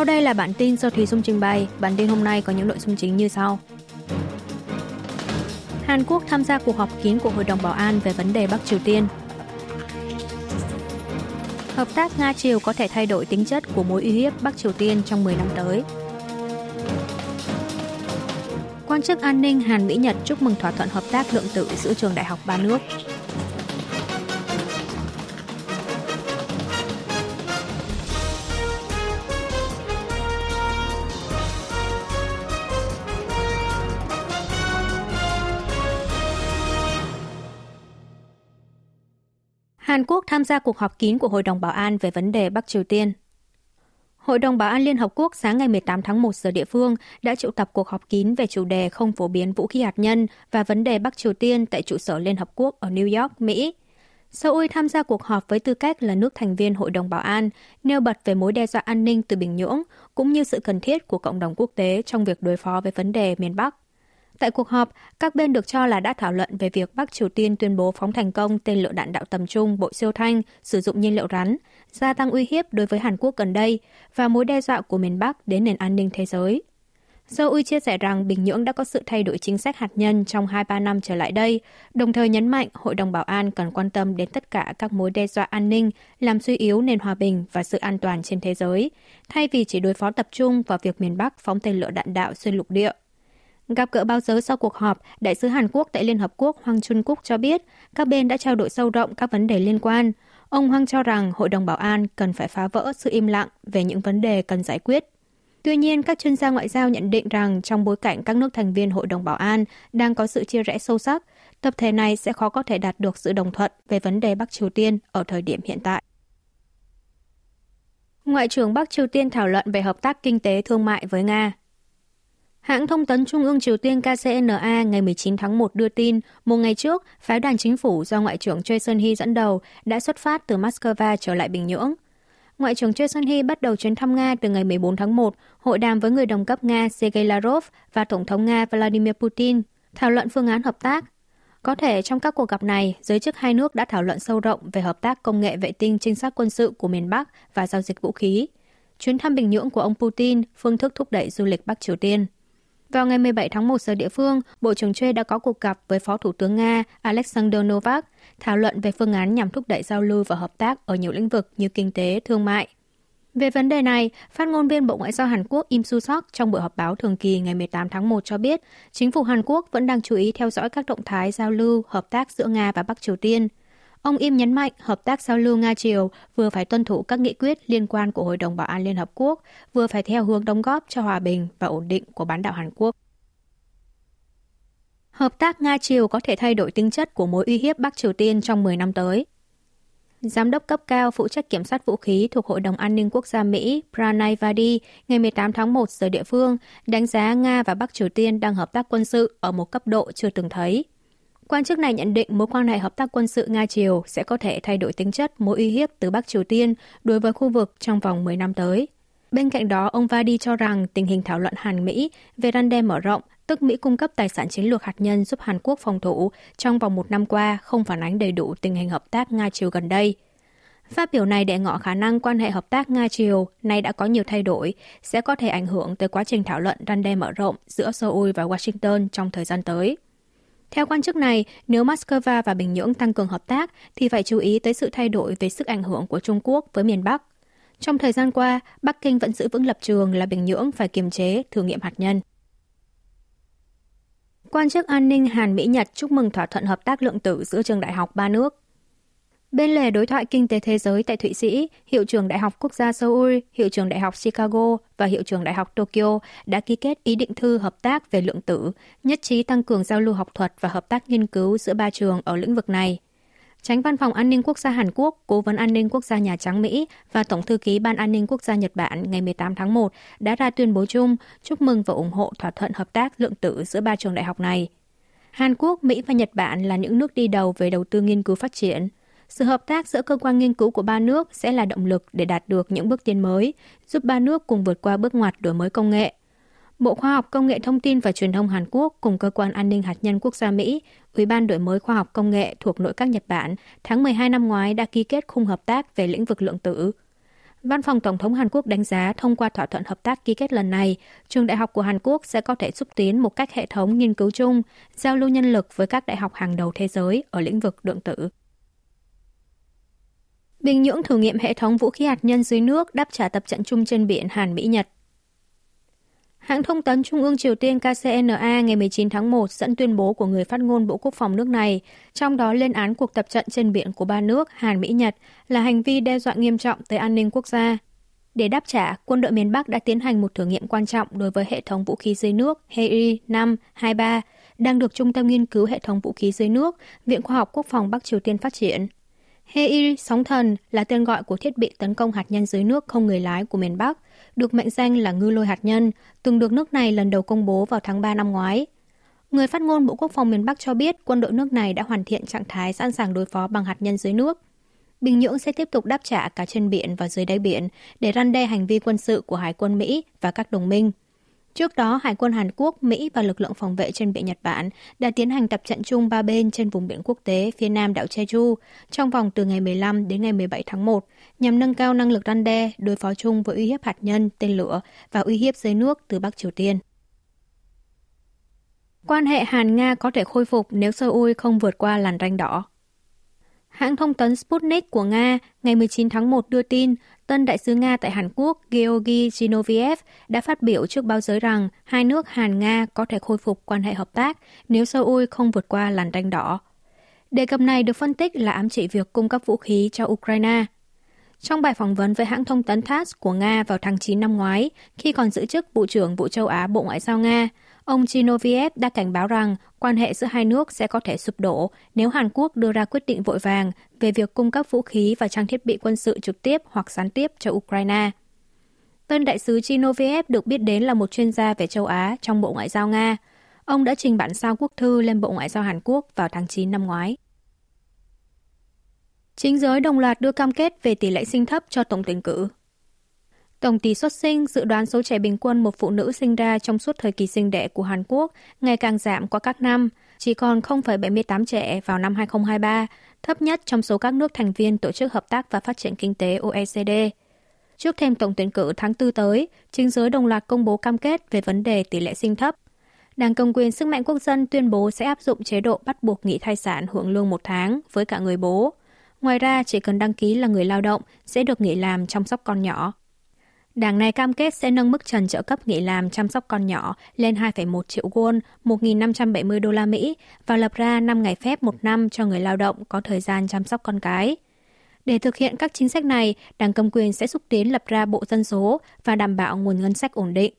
Sau đây là bản tin do Thùy Dung trình bày. Bản tin hôm nay có những nội dung chính như sau. Hàn Quốc tham gia cuộc họp kín của Hội đồng Bảo an về vấn đề Bắc Triều Tiên. Hợp tác Nga-Triều có thể thay đổi tính chất của mối uy hiếp Bắc Triều Tiên trong 10 năm tới. Quan chức an ninh Hàn Mỹ-Nhật chúc mừng thỏa thuận hợp tác lượng tử giữa trường đại học ba nước. Hàn Quốc tham gia cuộc họp kín của Hội đồng Bảo an về vấn đề Bắc Triều Tiên. Hội đồng Bảo an Liên Hợp Quốc sáng ngày 18 tháng 1 giờ địa phương đã triệu tập cuộc họp kín về chủ đề không phổ biến vũ khí hạt nhân và vấn đề Bắc Triều Tiên tại trụ sở Liên Hợp Quốc ở New York, Mỹ. Seoul tham gia cuộc họp với tư cách là nước thành viên Hội đồng Bảo an, nêu bật về mối đe dọa an ninh từ Bình Nhưỡng, cũng như sự cần thiết của cộng đồng quốc tế trong việc đối phó với vấn đề miền Bắc. Tại cuộc họp, các bên được cho là đã thảo luận về việc Bắc Triều Tiên tuyên bố phóng thành công tên lửa đạn đạo tầm trung bộ siêu thanh sử dụng nhiên liệu rắn, gia tăng uy hiếp đối với Hàn Quốc gần đây và mối đe dọa của miền Bắc đến nền an ninh thế giới. Seoul chia sẻ rằng Bình Nhưỡng đã có sự thay đổi chính sách hạt nhân trong 2-3 năm trở lại đây, đồng thời nhấn mạnh Hội đồng Bảo an cần quan tâm đến tất cả các mối đe dọa an ninh, làm suy yếu nền hòa bình và sự an toàn trên thế giới, thay vì chỉ đối phó tập trung vào việc miền Bắc phóng tên lửa đạn đạo xuyên lục địa. Gặp gỡ báo giới sau cuộc họp, Đại sứ Hàn Quốc tại Liên Hợp Quốc Hoàng Chun Cúc cho biết các bên đã trao đổi sâu rộng các vấn đề liên quan. Ông Hoàng cho rằng Hội đồng Bảo an cần phải phá vỡ sự im lặng về những vấn đề cần giải quyết. Tuy nhiên, các chuyên gia ngoại giao nhận định rằng trong bối cảnh các nước thành viên Hội đồng Bảo an đang có sự chia rẽ sâu sắc, tập thể này sẽ khó có thể đạt được sự đồng thuận về vấn đề Bắc Triều Tiên ở thời điểm hiện tại. Ngoại trưởng Bắc Triều Tiên thảo luận về hợp tác kinh tế thương mại với Nga. Hãng thông tấn Trung ương Triều Tiên KCNA ngày 19 tháng 1 đưa tin, một ngày trước, phái đoàn chính phủ do Ngoại trưởng Choi Sun-hee dẫn đầu đã xuất phát từ Moscow trở lại Bình Nhưỡng. Ngoại trưởng Choi Sun-hee bắt đầu chuyến thăm Nga từ ngày 14 tháng 1, hội đàm với người đồng cấp Nga Sergei Lavrov và Tổng thống Nga Vladimir Putin, thảo luận phương án hợp tác. Có thể trong các cuộc gặp này, giới chức hai nước đã thảo luận sâu rộng về hợp tác công nghệ vệ tinh trinh sát quân sự của miền Bắc và giao dịch vũ khí. Chuyến thăm Bình Nhưỡng của ông Putin, phương thức thúc đẩy du lịch Bắc Triều Tiên. Vào ngày 17 tháng 1 giờ địa phương, Bộ trưởng Choi đã có cuộc gặp với Phó Thủ tướng Nga Alexander Novak, thảo luận về phương án nhằm thúc đẩy giao lưu và hợp tác ở nhiều lĩnh vực như kinh tế, thương mại. Về vấn đề này, phát ngôn viên Bộ Ngoại giao Hàn Quốc Im Su Sok trong buổi họp báo thường kỳ ngày 18 tháng 1 cho biết, chính phủ Hàn Quốc vẫn đang chú ý theo dõi các động thái giao lưu, hợp tác giữa Nga và Bắc Triều Tiên – Ông Im nhấn mạnh hợp tác giao lưu Nga-Triều vừa phải tuân thủ các nghị quyết liên quan của Hội đồng Bảo an Liên Hợp Quốc, vừa phải theo hướng đóng góp cho hòa bình và ổn định của bán đảo Hàn Quốc. Hợp tác Nga-Triều có thể thay đổi tính chất của mối uy hiếp Bắc Triều Tiên trong 10 năm tới. Giám đốc cấp cao phụ trách kiểm soát vũ khí thuộc Hội đồng An ninh Quốc gia Mỹ Pranay Vadi ngày 18 tháng 1 giờ địa phương đánh giá Nga và Bắc Triều Tiên đang hợp tác quân sự ở một cấp độ chưa từng thấy. Quan chức này nhận định mối quan hệ hợp tác quân sự Nga-Triều sẽ có thể thay đổi tính chất mối uy hiếp từ Bắc Triều Tiên đối với khu vực trong vòng 10 năm tới. Bên cạnh đó, ông Vadi cho rằng tình hình thảo luận Hàn-Mỹ về răn đe mở rộng, tức Mỹ cung cấp tài sản chiến lược hạt nhân giúp Hàn Quốc phòng thủ trong vòng một năm qua không phản ánh đầy đủ tình hình hợp tác Nga-Triều gần đây. Phát biểu này để ngỏ khả năng quan hệ hợp tác Nga-Triều nay đã có nhiều thay đổi, sẽ có thể ảnh hưởng tới quá trình thảo luận răn đe mở rộng giữa Seoul và Washington trong thời gian tới. Theo quan chức này, nếu Moscow và Bình Nhưỡng tăng cường hợp tác thì phải chú ý tới sự thay đổi về sức ảnh hưởng của Trung Quốc với miền Bắc. Trong thời gian qua, Bắc Kinh vẫn giữ vững lập trường là Bình Nhưỡng phải kiềm chế thử nghiệm hạt nhân. Quan chức an ninh Hàn Mỹ Nhật chúc mừng thỏa thuận hợp tác lượng tử giữa trường đại học ba nước. Bên lề đối thoại kinh tế thế giới tại Thụy Sĩ, Hiệu trưởng Đại học Quốc gia Seoul, Hiệu trưởng Đại học Chicago và Hiệu trưởng Đại học Tokyo đã ký kết ý định thư hợp tác về lượng tử, nhất trí tăng cường giao lưu học thuật và hợp tác nghiên cứu giữa ba trường ở lĩnh vực này. Tránh Văn phòng An ninh Quốc gia Hàn Quốc, Cố vấn An ninh Quốc gia Nhà Trắng Mỹ và Tổng thư ký Ban An ninh Quốc gia Nhật Bản ngày 18 tháng 1 đã ra tuyên bố chung chúc mừng và ủng hộ thỏa thuận hợp tác lượng tử giữa ba trường đại học này. Hàn Quốc, Mỹ và Nhật Bản là những nước đi đầu về đầu tư nghiên cứu phát triển – sự hợp tác giữa cơ quan nghiên cứu của ba nước sẽ là động lực để đạt được những bước tiến mới, giúp ba nước cùng vượt qua bước ngoặt đổi mới công nghệ. Bộ Khoa học Công nghệ Thông tin và Truyền thông Hàn Quốc cùng Cơ quan An ninh Hạt nhân Quốc gia Mỹ, Ủy ban đổi mới khoa học công nghệ thuộc nội các Nhật Bản tháng 12 năm ngoái đã ký kết khung hợp tác về lĩnh vực lượng tử. Văn phòng Tổng thống Hàn Quốc đánh giá thông qua thỏa thuận hợp tác ký kết lần này, trường đại học của Hàn Quốc sẽ có thể xúc tiến một cách hệ thống nghiên cứu chung, giao lưu nhân lực với các đại học hàng đầu thế giới ở lĩnh vực lượng tử. Bình Nhưỡng thử nghiệm hệ thống vũ khí hạt nhân dưới nước đáp trả tập trận chung trên biển Hàn Mỹ-Nhật. Hãng thông tấn Trung ương Triều Tiên KCNA ngày 19 tháng 1 dẫn tuyên bố của người phát ngôn Bộ Quốc phòng nước này, trong đó lên án cuộc tập trận trên biển của ba nước Hàn, Mỹ, Nhật là hành vi đe dọa nghiêm trọng tới an ninh quốc gia. Để đáp trả, quân đội miền Bắc đã tiến hành một thử nghiệm quan trọng đối với hệ thống vũ khí dưới nước HEI-523, đang được Trung tâm Nghiên cứu Hệ thống Vũ khí dưới nước, Viện Khoa học Quốc phòng Bắc Triều Tiên phát triển. Heir sóng thần là tên gọi của thiết bị tấn công hạt nhân dưới nước không người lái của miền Bắc – được mệnh danh là ngư lôi hạt nhân, từng được nước này lần đầu công bố vào tháng 3 năm ngoái. Người phát ngôn Bộ Quốc phòng miền Bắc cho biết quân đội nước này đã hoàn thiện trạng thái sẵn sàng đối phó bằng hạt nhân dưới nước. Bình Nhưỡng sẽ tiếp tục đáp trả cả trên biển và dưới đáy biển để răn đe hành vi quân sự của Hải quân Mỹ và các đồng minh. Trước đó, Hải quân Hàn Quốc, Mỹ và lực lượng phòng vệ trên biển Nhật Bản đã tiến hành tập trận chung ba bên trên vùng biển quốc tế phía nam đảo Jeju trong vòng từ ngày 15 đến ngày 17 tháng 1 nhằm nâng cao năng lực răn đe, đối phó chung với uy hiếp hạt nhân, tên lửa và uy hiếp dưới nước từ Bắc Triều Tiên. Quan hệ Hàn-Nga có thể khôi phục nếu Seoul không vượt qua làn ranh đỏ. Hãng thông tấn Sputnik của Nga ngày 19 tháng 1 đưa tin tân đại sứ Nga tại Hàn Quốc Georgy Zinoviev đã phát biểu trước báo giới rằng hai nước Hàn-Nga có thể khôi phục quan hệ hợp tác nếu Seoul không vượt qua làn ranh đỏ. Đề cập này được phân tích là ám chỉ việc cung cấp vũ khí cho Ukraine. Trong bài phỏng vấn với hãng thông tấn TASS của Nga vào tháng 9 năm ngoái, khi còn giữ chức Bộ trưởng Bộ châu Á Bộ Ngoại giao Nga, ông Chinoviev đã cảnh báo rằng quan hệ giữa hai nước sẽ có thể sụp đổ nếu Hàn Quốc đưa ra quyết định vội vàng về việc cung cấp vũ khí và trang thiết bị quân sự trực tiếp hoặc gián tiếp cho Ukraine. Tân đại sứ Chinoviev được biết đến là một chuyên gia về châu Á trong Bộ Ngoại giao Nga. Ông đã trình bản sao quốc thư lên Bộ Ngoại giao Hàn Quốc vào tháng 9 năm ngoái. Chính giới đồng loạt đưa cam kết về tỷ lệ sinh thấp cho tổng tuyển cử. Tổng tỷ suất sinh dự đoán số trẻ bình quân một phụ nữ sinh ra trong suốt thời kỳ sinh đẻ của Hàn Quốc ngày càng giảm qua các năm, chỉ còn 0,78 trẻ vào năm 2023, thấp nhất trong số các nước thành viên Tổ chức Hợp tác và Phát triển Kinh tế OECD. Trước thêm tổng tuyển cử tháng 4 tới, chính giới đồng loạt công bố cam kết về vấn đề tỷ lệ sinh thấp. Đảng Công quyền Sức mạnh Quốc dân tuyên bố sẽ áp dụng chế độ bắt buộc nghỉ thai sản hưởng lương một tháng với cả người bố. Ngoài ra, chỉ cần đăng ký là người lao động sẽ được nghỉ làm chăm sóc con nhỏ. Đảng này cam kết sẽ nâng mức trần trợ cấp nghỉ làm chăm sóc con nhỏ lên 2,1 triệu won, 1.570 đô la Mỹ và lập ra 5 ngày phép một năm cho người lao động có thời gian chăm sóc con cái. Để thực hiện các chính sách này, Đảng cầm quyền sẽ xúc tiến lập ra bộ dân số và đảm bảo nguồn ngân sách ổn định.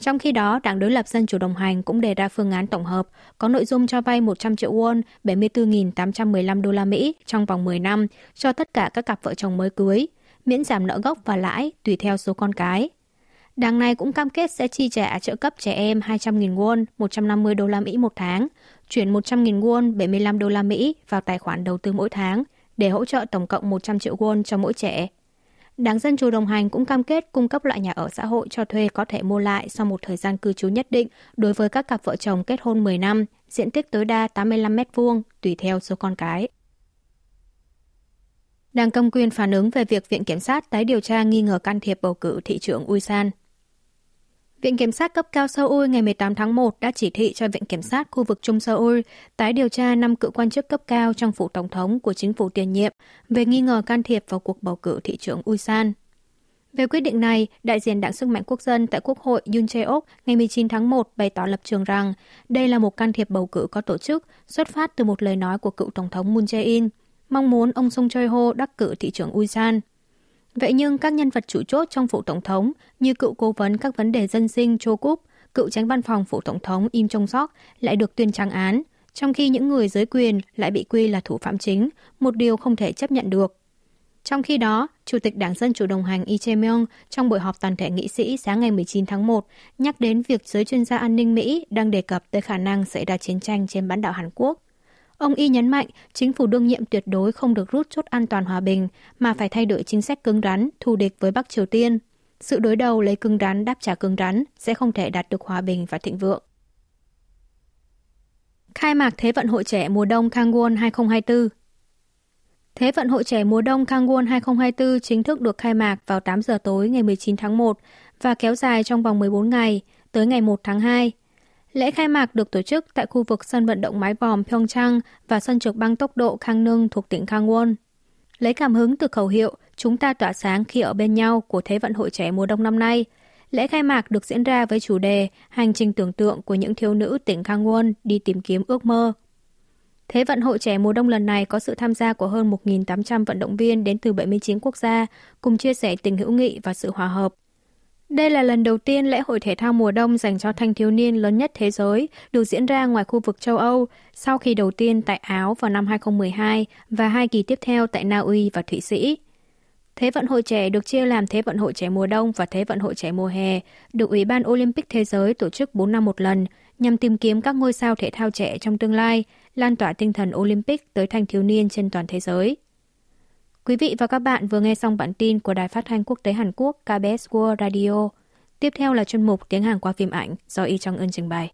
Trong khi đó, Đảng đối lập Dân chủ đồng hành cũng đề ra phương án tổng hợp có nội dung cho vay 100 triệu won, 74.815 đô la Mỹ trong vòng 10 năm cho tất cả các cặp vợ chồng mới cưới, miễn giảm nợ gốc và lãi tùy theo số con cái. Đảng này cũng cam kết sẽ chi trả trợ cấp trẻ em 200.000 won, 150 đô la Mỹ một tháng, chuyển 100.000 won, 75 đô la Mỹ vào tài khoản đầu tư mỗi tháng để hỗ trợ tổng cộng 100 triệu won cho mỗi trẻ. Đảng Dân Chủ đồng hành cũng cam kết cung cấp loại nhà ở xã hội cho thuê có thể mua lại sau một thời gian cư trú nhất định đối với các cặp vợ chồng kết hôn 10 năm, diện tích tối đa 85 m2 tùy theo số con cái. Đảng công quyền phản ứng về việc Viện Kiểm sát tái điều tra nghi ngờ can thiệp bầu cử thị trưởng Ulsan. Viện Kiểm sát cấp cao Seoul ngày 18 tháng 1 đã chỉ thị cho Viện Kiểm sát khu vực Trung Seoul tái điều tra 5 cựu quan chức cấp cao trong phủ tổng thống của chính phủ tiền nhiệm về nghi ngờ can thiệp vào cuộc bầu cử thị trưởng Ulsan. Về quyết định này, đại diện Đảng Sức mạnh Quốc dân tại Quốc hội Yoon Jae-ok ngày 19 tháng 1 bày tỏ lập trường rằng đây là một can thiệp bầu cử có tổ chức xuất phát từ một lời nói của cựu Tổng thống Moon Jae-in, mong muốn ông Song Choi-ho đắc cử thị trưởng Ulsan. Vậy nhưng các nhân vật chủ chốt trong phủ tổng thống như cựu cố vấn các vấn đề dân sinh Cho Kup, cựu tránh văn phòng phủ tổng thống Im Jong Sok lại được tuyên trắng án, trong khi những người giới quyền lại bị quy là thủ phạm chính, một điều không thể chấp nhận được. Trong khi đó, Chủ tịch Đảng Dân Chủ đồng hành Lee Jae-myung trong buổi họp toàn thể nghị sĩ sáng ngày 19 tháng 1 nhắc đến việc giới chuyên gia an ninh Mỹ đang đề cập tới khả năng xảy ra chiến tranh trên bán đảo Hàn Quốc. Ông Y nhấn mạnh chính phủ đương nhiệm tuyệt đối không được rút chốt an toàn hòa bình mà phải thay đổi chính sách cứng rắn, thù địch với Bắc Triều Tiên. Sự đối đầu lấy cứng rắn đáp trả cứng rắn sẽ không thể đạt được hòa bình và thịnh vượng. Khai mạc Thế vận hội trẻ mùa đông Kangwon 2024 Thế vận hội trẻ mùa đông Kangwon 2024 chính thức được khai mạc vào 8 giờ tối ngày 19 tháng 1 và kéo dài trong vòng 14 ngày, tới ngày 1 tháng 2. Lễ khai mạc được tổ chức tại khu vực sân vận động mái vòm Pyeongchang và sân trượt băng tốc độ Kangneung thuộc tỉnh Kangwon. Lấy cảm hứng từ khẩu hiệu Chúng ta tỏa sáng khi ở bên nhau của Thế vận hội trẻ mùa đông năm nay, lễ khai mạc được diễn ra với chủ đề Hành trình tưởng tượng của những thiếu nữ tỉnh Kangwon đi tìm kiếm ước mơ. Thế vận hội trẻ mùa đông lần này có sự tham gia của hơn 1.800 vận động viên đến từ 79 quốc gia, cùng chia sẻ tình hữu nghị và sự hòa hợp. Đây là lần đầu tiên lễ hội thể thao mùa đông dành cho thanh thiếu niên lớn nhất thế giới được diễn ra ngoài khu vực châu Âu, sau khi đầu tiên tại Áo vào năm 2012 và hai kỳ tiếp theo tại Na Uy và Thụy Sĩ. Thế vận hội trẻ được chia làm Thế vận hội trẻ mùa đông và Thế vận hội trẻ mùa hè, được Ủy ban Olympic Thế giới tổ chức 4 năm một lần nhằm tìm kiếm các ngôi sao thể thao trẻ trong tương lai, lan tỏa tinh thần Olympic tới thanh thiếu niên trên toàn thế giới. Quý vị và các bạn vừa nghe xong bản tin của Đài Phát thanh Quốc tế Hàn Quốc KBS World Radio. Tiếp theo là chuyên mục Tiếng Hàn qua phim ảnh do Y Trong Ưn trình bày.